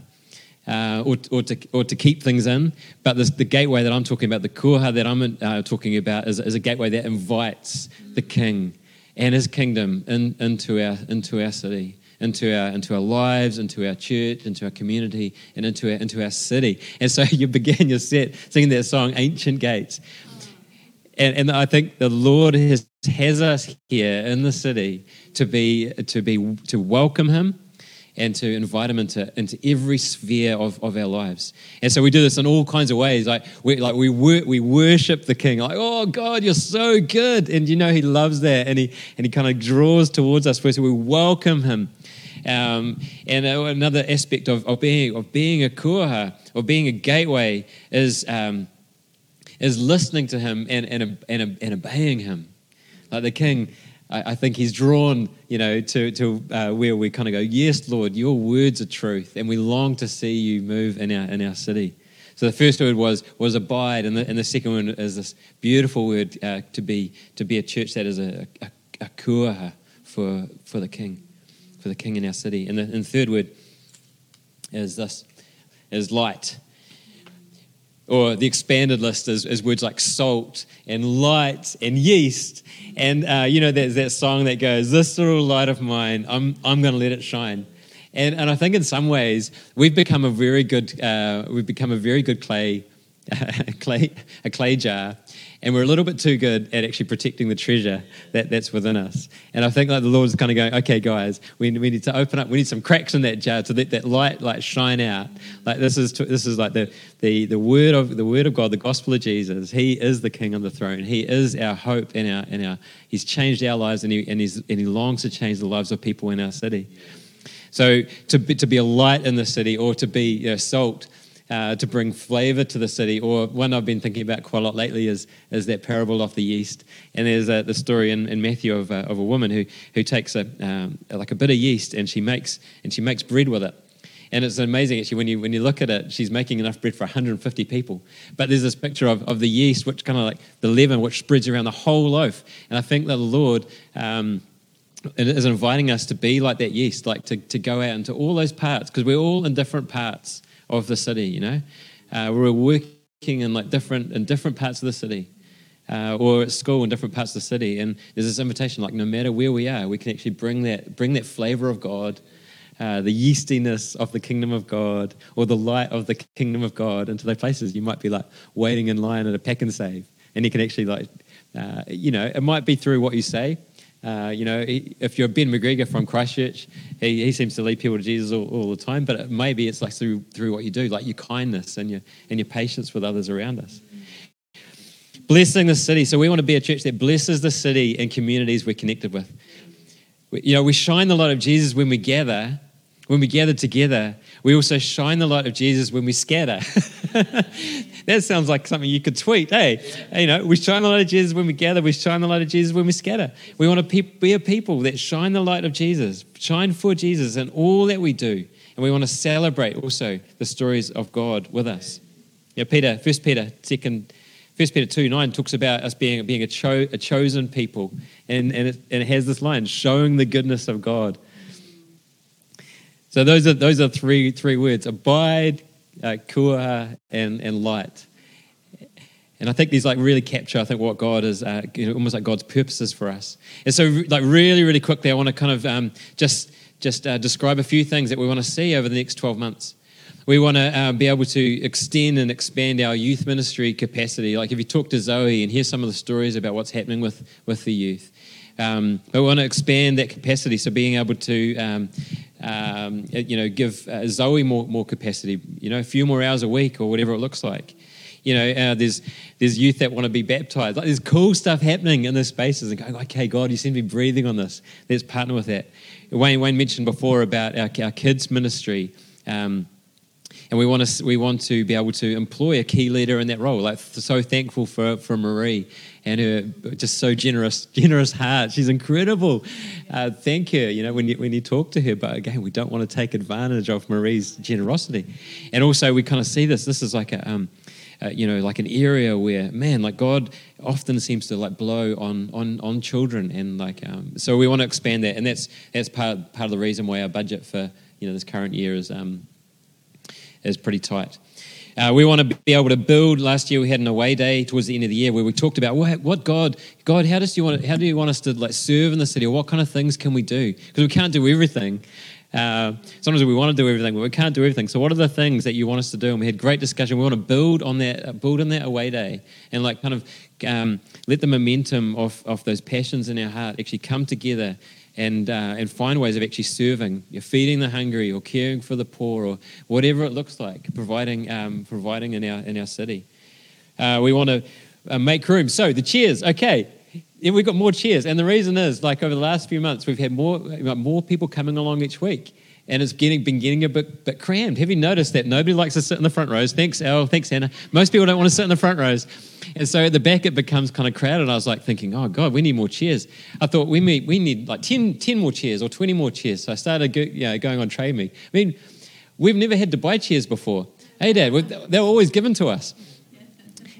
Uh, or, to, or to keep things in. But this, the gateway that I'm talking about, the kūaha that I'm uh, talking about, is, is a gateway that invites the king and his kingdom in, into, our, into our city, into our, into our lives, into our church, into our community, and into our, into our city. And so you begin your set singing that song, Ancient Gates. And, and I think the Lord has, has us here in the city to be, to be to welcome him and to invite him into, into every sphere of, of our lives. And so we do this in all kinds of ways. Like we, like we, wor- we worship the King, like, oh God, you're so good. And you know, he loves that. And he, and he kind of draws towards us. First, we welcome him. Um, and another aspect of, of, being, of being a kūaha, or being a gateway, is, um, is listening to him and, and, and, and obeying him. Like the king I, I think he's drawn, you know, to, to uh, where we kind of go, yes, Lord, your words are truth, and we long to see you move in our, in our city. So the first word was was abide, and the, and the second one is this beautiful word uh, to be to be a church that is a, a, a kūaha for for the King, for the King in our city. And the, and the third word is this is light or the expanded list is, is, words like salt and light and yeast. And, uh, you know, there's that song that goes, This little light of mine, I'm, I'm going to let it shine. And, and I think in some ways, we've become a very good, uh, we've become a very good clay, clay, a clay jar and we're a little bit too good at actually protecting the treasure that, that's within us. And I think like the Lord's kind of going, okay, guys, we, we need to open up. We need some cracks in that jar to let that light like shine out. Like this is this is like the, the the word of the word of God, the gospel of Jesus. He is the King on the throne. He is our hope and our and our. He's changed our lives and he and he's and he longs to change the lives of people in our city. So to be, to be a light in the city or to be you know, salt uh, to bring flavor to the city. Or one I've been thinking about quite a lot lately is, is that parable of the yeast. And there's a, the story in, in Matthew of, uh, of a woman who, who takes a, um, like a bit of yeast and she makes, and she makes bread with it. And it's amazing actually when you when you look at it, she's making enough bread for 150 people. But there's this picture of, of the yeast, which kind of like the leaven, which spreads around the whole loaf. And I think that the Lord um, is inviting us to be like that yeast, like to, to go out into all those parts, because we're all in different parts of the city, you know. Uh, we're working in like different in different parts of the city. Uh, or at school in different parts of the city, and there's this invitation, like no matter where we are, we can actually bring that bring that flavor of God, uh, the yeastiness of the kingdom of God, or the light of the kingdom of God into those places. You might be like waiting in line at a Pak'nSave, and save, and you can actually like, uh, you know, it might be through what you say, uh, you know, if you're Ben McGregor from Christchurch, he, he seems to lead people to Jesus all, all, the time, but maybe it's like through, through what you do, like your kindness and your, and your patience with others around us. Blessing the city. So we want to be a church that blesses the city and communities we're connected with. We, you know, we shine the light of Jesus when we gather, when we gather together, we also shine the light of Jesus when we scatter. that sounds like something you could tweet. Hey, you know, we shine the light of Jesus when we gather. We shine the light of Jesus when we scatter. We want to be a people that shine the light of Jesus, shine for Jesus in all that we do. And we want to celebrate also the stories of God with us. Yeah, Peter, First Peter, second, First Peter two nine talks about us being being a, cho- a chosen people, and and it, and it has this line showing the goodness of God. So those are those are three three words: abide, uh, kua, and and light. And I think these like really capture, I think, what God is, uh, you know, almost like God's purposes for us. And so, like really, really quickly, I want to kind of um, just just uh, describe a few things that we want to see over the next 12 months. We want to uh, be able to extend and expand our youth ministry capacity. Like if you talk to Zoe and hear some of the stories about what's happening with with the youth, Um, but we want to expand that capacity. So being able to, um, um, you know, give uh, Zoe more, more capacity, you know, a few more hours a week or whatever it looks like. You know, uh, there's there's youth that want to be baptized. Like, there's cool stuff happening in the spaces and going, okay, God, you seem to be breathing on this. Let's partner with that. Wayne, Wayne mentioned before about our, our kids' ministry. Um, and we want to we want to be able to employ a key leader in that role. Like so thankful for for Marie and her just so generous generous heart. She's incredible. Uh, thank her. You know when you when you talk to her, but again we don't want to take advantage of Marie's generosity. And also we kind of see this. This is like a um, uh, you know, like an area where, man, like God often seems to like blow on on on children, and like, um, so we want to expand that, and that's that's part part of the reason why our budget for you know this current year is um, is pretty tight. Uh, we want to be able to build. Last year we had an away day towards the end of the year where we talked about what, what God, God, how does you want, how do you want us to like serve in the city, what kind of things can we do? Because we can't do everything. Uh, sometimes we want to do everything, but we can't do everything. So, what are the things that you want us to do? And we had great discussion. We want to build on that, uh, build on that away day, and like kind of um, let the momentum of, of those passions in our heart actually come together and, uh, and find ways of actually serving, You're feeding the hungry or caring for the poor or whatever it looks like, providing, um, providing in, our, in our city. Uh, we want to uh, make room. So the chairs, okay, we've got more chairs. And the reason is, like over the last few months, we've had more, more people coming along each week and it's getting, been getting a bit, bit crammed. Have you noticed that nobody likes to sit in the front rows? Thanks, Al. Thanks, Anna. Most people don't want to sit in the front rows. And so at the back, it becomes kind of crowded. I was like thinking, oh, God, we need more chairs. I thought we need, we need like 10, 10 more chairs or 20 more chairs. So I started you know, going on Trade Me. I mean, we've never had to buy chairs before. Hey, Dad, they were always given to us.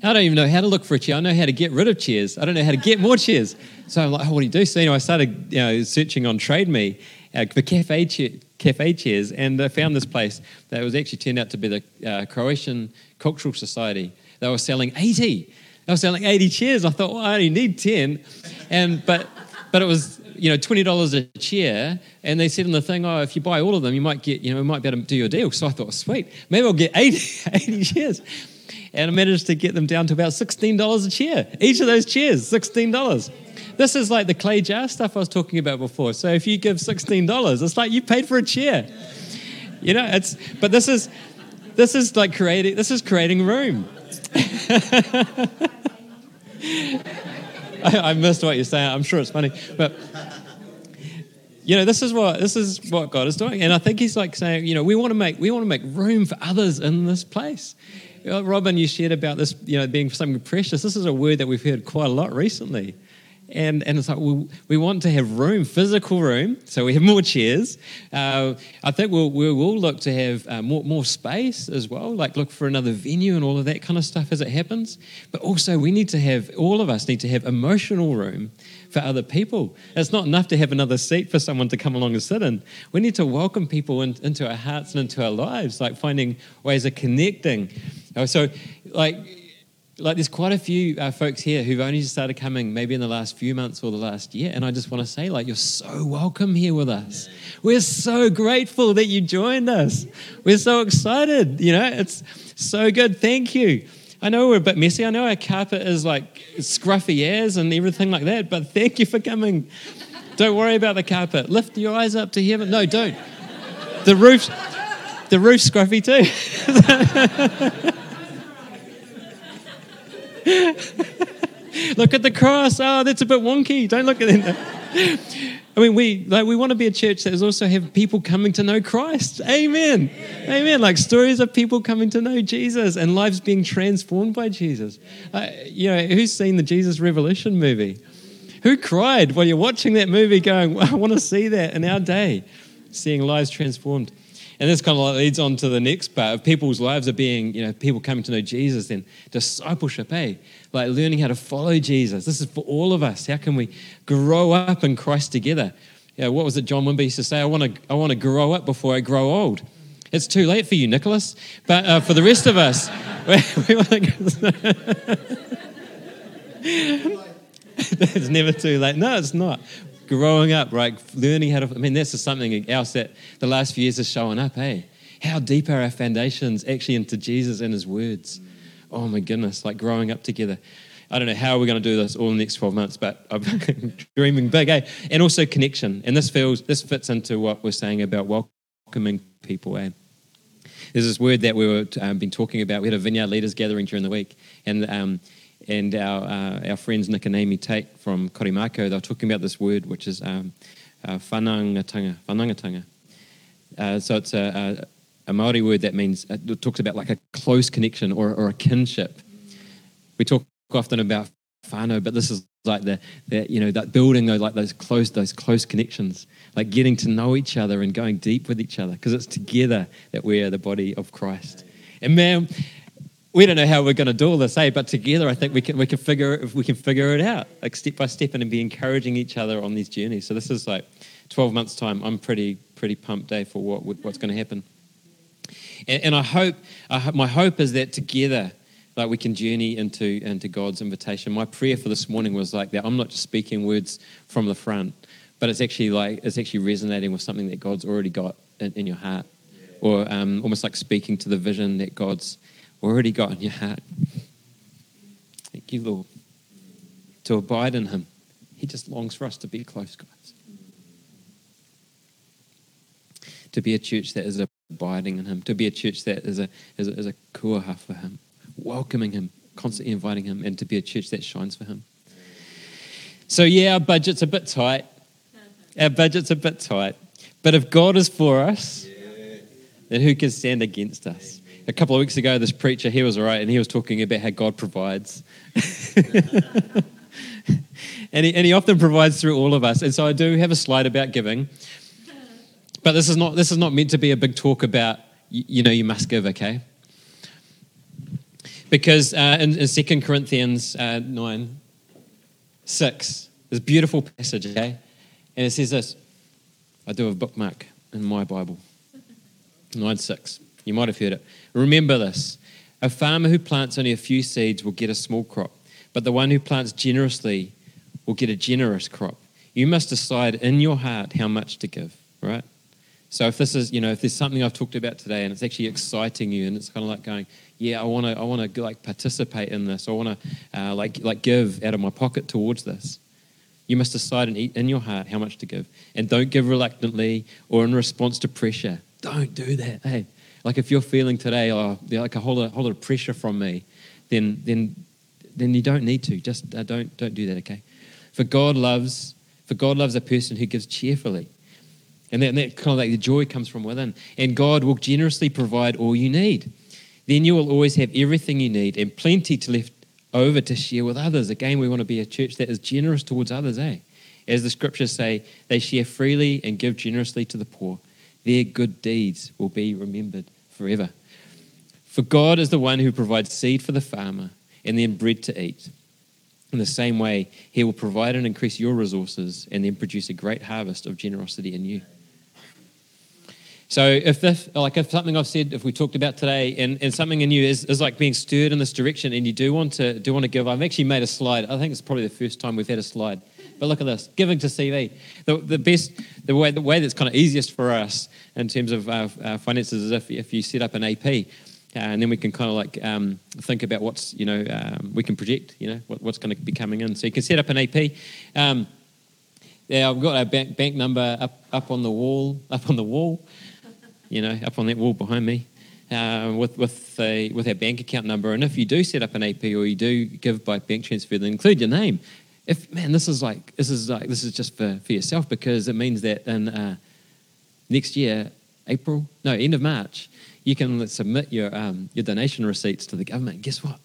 I don't even know how to look for a chair. I know how to get rid of chairs. I don't know how to get more chairs. So I'm like, oh, what do you do? So you know, I started you know, searching on Trade Me uh, for cafe, chair, cafe chairs, and I found this place that was actually turned out to be the uh, Croatian Cultural Society. They were selling 80. They were selling 80 chairs. I thought, well, I only need 10. And, but, but it was you know, twenty dollars a chair, and they said in the thing, oh, if you buy all of them, you might get, you know, we might be able to do your deal. So I thought, sweet, maybe I'll get 80, 80 chairs and I managed to get them down to about $16 a chair. Each of those chairs, $16. This is like the clay jar stuff I was talking about before. So if you give $16, it's like you paid for a chair. You know, it's but this is this is like creating this is creating room. I, I missed what you're saying. I'm sure it's funny, but you know this is what this is what God is doing, and I think He's like saying, you know, we want to make we want to make room for others in this place. Uh, Robin, you shared about this, you know, being something precious. This is a word that we've heard quite a lot recently. And, and it's like we, we want to have room, physical room, so we have more chairs. Uh, I think we'll, we will look to have uh, more, more space as well, like look for another venue and all of that kind of stuff as it happens. But also, we need to have, all of us need to have emotional room for other people. It's not enough to have another seat for someone to come along and sit in. We need to welcome people in, into our hearts and into our lives, like finding ways of connecting. Oh, so, like, like there's quite a few uh, folks here who've only just started coming maybe in the last few months or the last year and i just want to say like you're so welcome here with us. We're so grateful that you joined us. We're so excited you know? It's so good. Thank you. I know we're a bit messy. I know our carpet is like scruffy airs and everything like that but thank you for coming. Don't worry about the carpet. Lift your eyes up to heaven. No don't. The roof the roof's scruffy too look at the cross. Oh, that's a bit wonky. Don't look at it. I mean, we like we want to be a church that also have people coming to know Christ. Amen. Amen. Like stories of people coming to know Jesus and lives being transformed by Jesus. Uh, you know, who's seen the Jesus Revolution movie? Who cried while you're watching that movie, going, "I want to see that in our day," seeing lives transformed. And this kind of leads on to the next part of people's lives are being, you know, people coming to know Jesus, then discipleship, eh? Like learning how to follow Jesus. This is for all of us. How can we grow up in Christ together? Know, what was it John Wimber used to say? I want to, I want to grow up before I grow old. It's too late for you, Nicholas. But uh, for the rest of us, we, want to. it's never too late. No, it's not growing up, right? Learning how to, I mean, this is something else that the last few years is showing up, hey? How deep are our foundations actually into Jesus and his words? Oh my goodness, like growing up together. I don't know how we're going to do this all in the next 12 months, but I'm dreaming big, eh? And also connection. And this feels, this fits into what we're saying about welcoming people, eh? There's this word that we were um, been talking about. We had a vineyard leaders gathering during the week, and um, and our uh, our friends Nick and Amy Tate from Korimako, they were talking about this word, which is um, uh, whanaungatanga. whanaungatanga. Uh, so it's a, a, a Maori word that means uh, it talks about like a close connection or, or a kinship. We talk often about whānau, but this is like the, the you know that building those like those close those close connections, like getting to know each other and going deep with each other, because it's together that we are the body of Christ. And man, we don't know how we're going to do all this, eh? But together, I think we can we can figure we can figure it out, like step by step, and be encouraging each other on these journeys. So this is like 12 months time. I'm pretty pretty pumped, eh, for what what's going to happen. And, and I hope, I my hope is that together like we can journey into into God's invitation. My prayer for this morning was like that. I'm not just speaking words from the front, but it's actually like it's actually resonating with something that God's already got in, in your heart, or um, almost like speaking to the vision that God's already got in your heart. Thank you, Lord. To abide in Him, He just longs for us to be close, guys. To be a church that is abiding in Him, to be a church that is a is a, is a kūaha for Him welcoming Him, constantly inviting Him, and to be a church that shines for Him. So, yeah, our budget's a bit tight. Our budget's a bit tight. But if God is for us, then who can stand against us? A couple of weeks ago, this preacher, he was all right, and he was talking about how God provides. and, he, and he often provides through all of us. And so I do have a slide about giving. But this is not, this is not meant to be a big talk about, you, you know, you must give, okay? Because uh, in, in 2 Corinthians uh, 9, 6, this beautiful passage, okay? And it says this I do have a bookmark in my Bible 9 6. You might have heard it. Remember this a farmer who plants only a few seeds will get a small crop, but the one who plants generously will get a generous crop. You must decide in your heart how much to give, right? So if this is, you know, if there's something I've talked about today and it's actually exciting you and it's kind of like going, yeah, I want to, I want to like participate in this. I want to uh, like like give out of my pocket towards this. You must decide eat in your heart how much to give, and don't give reluctantly or in response to pressure. Don't do that. Hey, like if you're feeling today, oh, like a whole lot, whole lot of pressure from me, then then then you don't need to. Just uh, don't don't do that. Okay, for God loves for God loves a person who gives cheerfully. And that, and that kind of like the joy comes from within. And God will generously provide all you need. Then you will always have everything you need and plenty to left over to share with others. Again, we want to be a church that is generous towards others, eh? As the scriptures say, they share freely and give generously to the poor. Their good deeds will be remembered forever. For God is the one who provides seed for the farmer and then bread to eat. In the same way, He will provide and increase your resources and then produce a great harvest of generosity in you. So if this, like if something I've said, if we talked about today, and, and something in you is, is like being stirred in this direction, and you do want to do want to give, I've actually made a slide. I think it's probably the first time we've had a slide. But look at this, giving to CV. The, the best, the way, the way that's kind of easiest for us in terms of our, our finances is if, if you set up an AP, uh, and then we can kind of like um, think about what's you know um, we can project you know what, what's going to be coming in. So you can set up an AP. Um, yeah, I've got our bank, bank number up, up on the wall, up on the wall you know, up on that wall behind me. Uh, with with a, with our bank account number, and if you do set up an AP or you do give by bank transfer, then include your name. If man, this is like this is like this is just for, for yourself because it means that in uh, next year, April, no, end of March, you can submit your um, your donation receipts to the government. Guess what?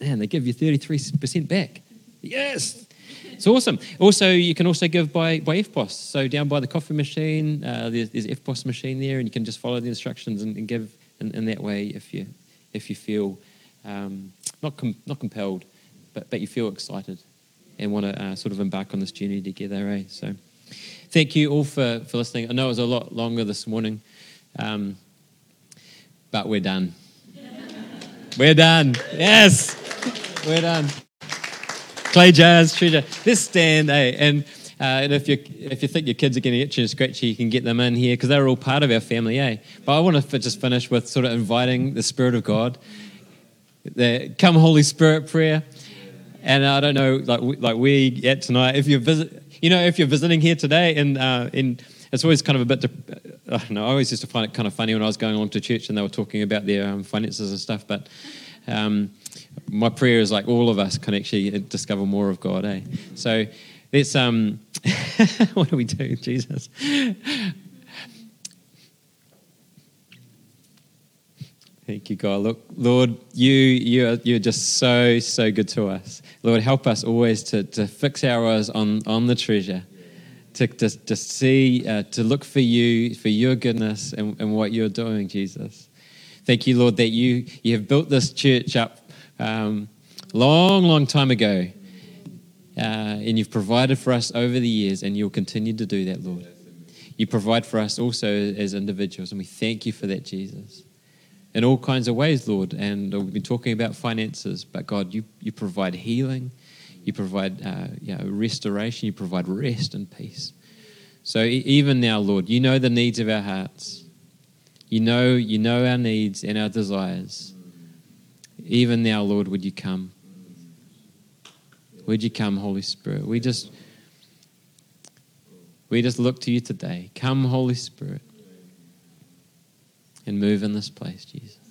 Man, they give you thirty three percent back. Yes, it's awesome. Also, you can also give by, by EFTPOS. So down by the coffee machine, uh, there's, there's EFTPOS machine there, and you can just follow the instructions and, and give in, in, that way if you if you feel um, not com- not compelled, but but you feel excited and want to uh, sort of embark on this journey together. Eh? So, thank you all for for listening. I know it was a lot longer this morning, um, but we're done. we're done. Yes, we're done clay jars, treasure. Let's stand, eh? And, uh, and if you if you think your kids are getting itchy and scratchy, you can get them in here because they're all part of our family, eh? But I want to just finish with sort of inviting the Spirit of God, the Come Holy Spirit prayer. And I don't know, like we- like we at tonight. If you're visit, you know, if you're visiting here today, and uh, it's always kind of a bit. De- I don't know. I always used to find it kind of funny when I was going along to church and they were talking about their um, finances and stuff. But um, my prayer is like all of us can actually discover more of God. Eh? So let's. Um, what do we do, Jesus? Thank you, God. Look, Lord, you you are, you're just so so good to us. Lord, help us always to, to fix our eyes on on the treasure, to to, to see, uh, to look for you, for your goodness and, and what you're doing, Jesus. Thank you, Lord, that you you have built this church up um, long, long time ago, uh, and you've provided for us over the years, and you'll continue to do that, Lord. You provide for us also as individuals, and we thank you for that, Jesus in all kinds of ways, Lord. And we've been talking about finances, but God, you, you provide healing, you provide uh, you know, restoration, you provide rest and peace. So even now, Lord, you know the needs of our hearts. You know, you know our needs and our desires. Even now, Lord, would you come? Would you come, Holy Spirit? We just we just look to you today. Come, Holy Spirit and move in this place, Jesus.